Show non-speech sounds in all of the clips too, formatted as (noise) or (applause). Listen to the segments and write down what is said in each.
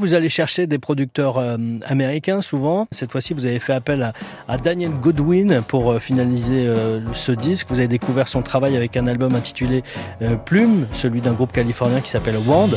Vous allez chercher des producteurs euh, américains souvent. Cette fois-ci, vous avez fait appel à, Daniel Godwin pour euh, finaliser euh, ce disque. Vous avez découvert son travail avec un album intitulé Plume, celui d'un groupe californien qui s'appelle Wand.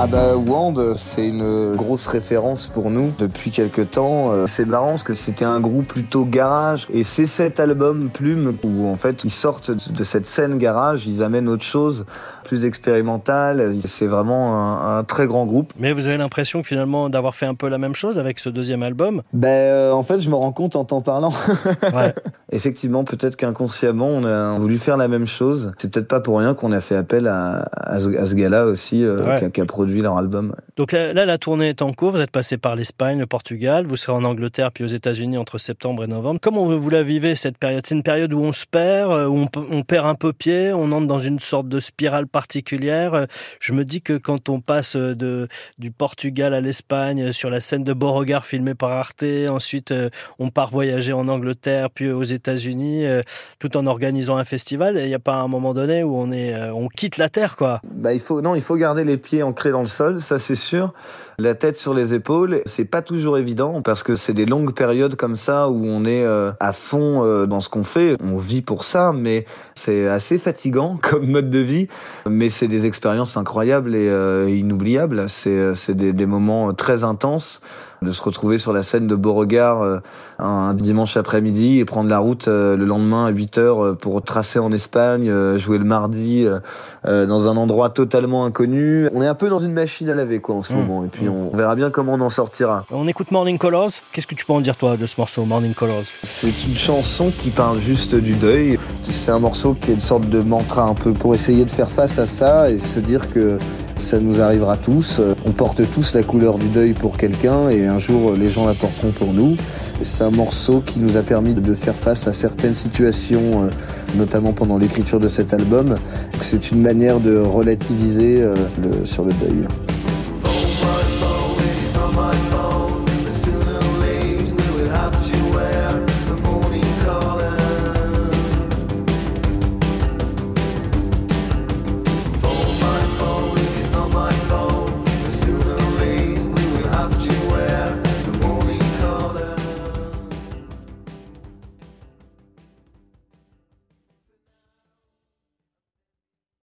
Ah bah Wand, c'est une grosse référence pour nous depuis quelque temps. Euh, c'est marrant parce que c'était un groupe plutôt garage et c'est cet album Plume où en fait ils sortent de cette scène garage, ils amènent autre chose, plus expérimental. C'est vraiment un, très grand groupe. Mais vous avez l'impression finalement d'avoir fait un peu la même chose avec ce deuxième album? Ben euh, en fait je me rends compte en t'en parlant. ouais. (laughs) Effectivement peut-être qu'inconsciemment on a voulu faire la même chose. C'est peut-être pas pour rien qu'on a fait appel à, à, ce, gars-là aussi euh, qui, a, produit leur album. Donc là, la tournée est en cours. Vous êtes passé par l'Espagne, le Portugal. Vous serez en Angleterre puis aux États-Unis entre septembre et novembre. Comment vous la vivez cette période? C'est une période où on se perd, euh, où on, perd un peu pied, on entre dans une sorte de spirale particulière. Euh, je me dis que quand on passe de du Portugal à l'Espagne sur la scène de Beauregard filmée par Arte, ensuite on part voyager en Angleterre puis aux États-Unis, tout en organisant un festival. Il n'y a pas un moment donné où on est, on quitte la terre, quoi. Bah il faut non, il faut garder les pieds ancrés dans le sol, ça c'est sûr. La tête sur les épaules, c'est pas toujours évident parce que c'est des longues périodes comme ça où on est euh, à fond euh, dans ce qu'on fait. On vit pour ça, mais c'est assez fatigant (laughs) comme mode de vie. Mais c'est des expériences incroyables et euh, inoubliables. C'est des, des moments très intenses de se retrouver sur la scène de Beauregard euh, un dimanche après-midi et prendre la route euh, le lendemain à 8 heures euh, pour tracer en Espagne, jouer le mardi dans un endroit totalement inconnu. On est un peu dans une machine à laver quoi en ce mmh. moment et puis mmh. on verra bien comment on en sortira. On écoute Morning Colors. Qu'est-ce que tu peux en dire toi de ce morceau Morning Colors? C'est une chanson qui parle juste du deuil. C'est un morceau qui est une sorte de mantra un peu pour essayer de faire face à ça et se dire que ça nous arrivera tous. On porte tous la couleur du deuil pour quelqu'un et un jour les gens la porteront pour nous. C'est un morceau qui nous a permis de faire face à certaines situations, euh, notamment pendant l'écriture de cet album. C'est une manière de relativiser euh, sur le deuil.